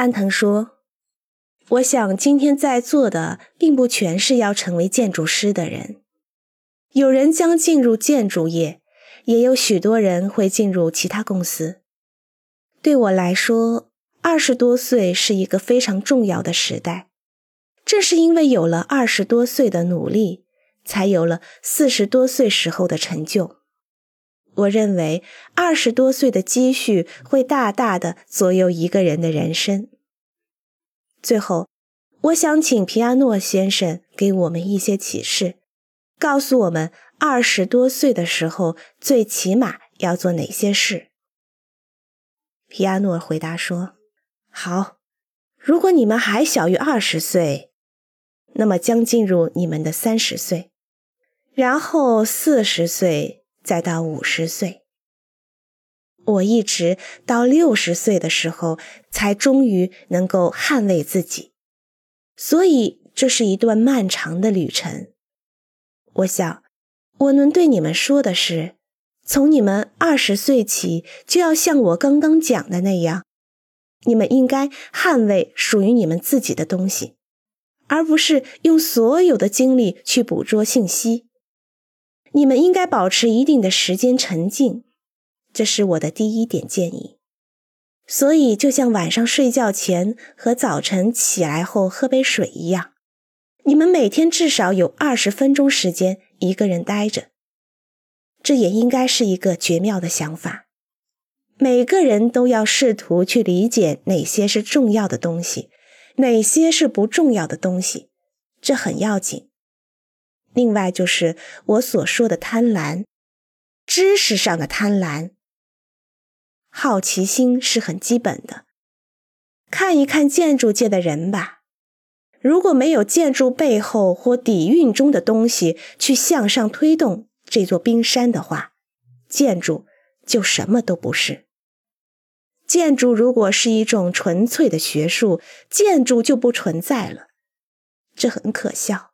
安藤说：“我想今天在座的并不全是要成为建筑师的人，有人将进入建筑业，也有许多人会进入其他公司。对我来说，二十多岁是一个非常重要的时代。正是因为有了二十多岁的努力，才有了四十多岁时候的成就。我认为二十多岁的积蓄会大大的左右一个人的人生。”最后，我想请皮亚诺先生给我们一些启示，告诉我们二十多岁的时候最起码要做哪些事。皮亚诺回答说：“好，如果你们还小于二十岁，那么将进入你们的三十岁，然后四十岁，再到五十岁。我一直到六十岁的时候，才终于能够捍卫自己，所以这是一段漫长的旅程。我想，我能对你们说的是，从你们二十岁起，就要像我刚刚讲的那样，你们应该捍卫属于你们自己的东西，而不是用所有的精力去捕捉信息。你们应该保持一定的时间沉静。这是我的第一点建议，所以就像晚上睡觉前和早晨起来后喝杯水一样，你们每天至少有二十分钟时间一个人待着。这也应该是一个绝妙的想法。每个人都要试图去理解哪些是重要的东西，哪些是不重要的东西，这很要紧。另外就是我所说的贪婪，知识上的贪婪。好奇心是很基本的，看一看建筑界的人吧。如果没有建筑背后或底蕴中的东西去向上推动这座冰山的话，建筑就什么都不是。建筑如果是一种纯粹的学术，建筑就不存在了，这很可笑。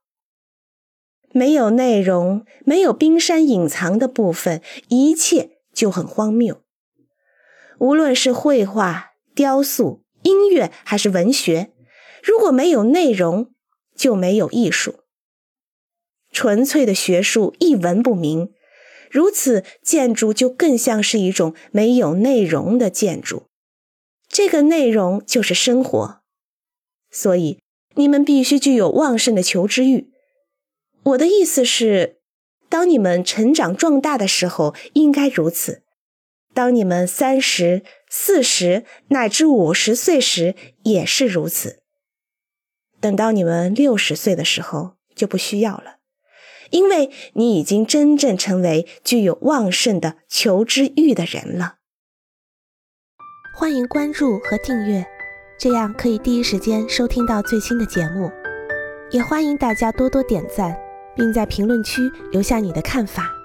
没有内容，没有冰山隐藏的部分，一切就很荒谬。无论是绘画、雕塑、音乐还是文学，如果没有内容，就没有艺术。纯粹的学术一文不名，如此建筑就更像是一种没有内容的建筑。这个内容就是生活，所以你们必须具有旺盛的求知欲。我的意思是，当你们成长壮大的时候，应该如此。当你们三十四十乃至五十岁时，也是如此。等到你们六十岁的时候，就不需要了，因为你已经真正成为具有旺盛的求知欲的人了。欢迎关注和订阅，这样可以第一时间收听到最新的节目。也欢迎大家多多点赞，并在评论区留下你的看法。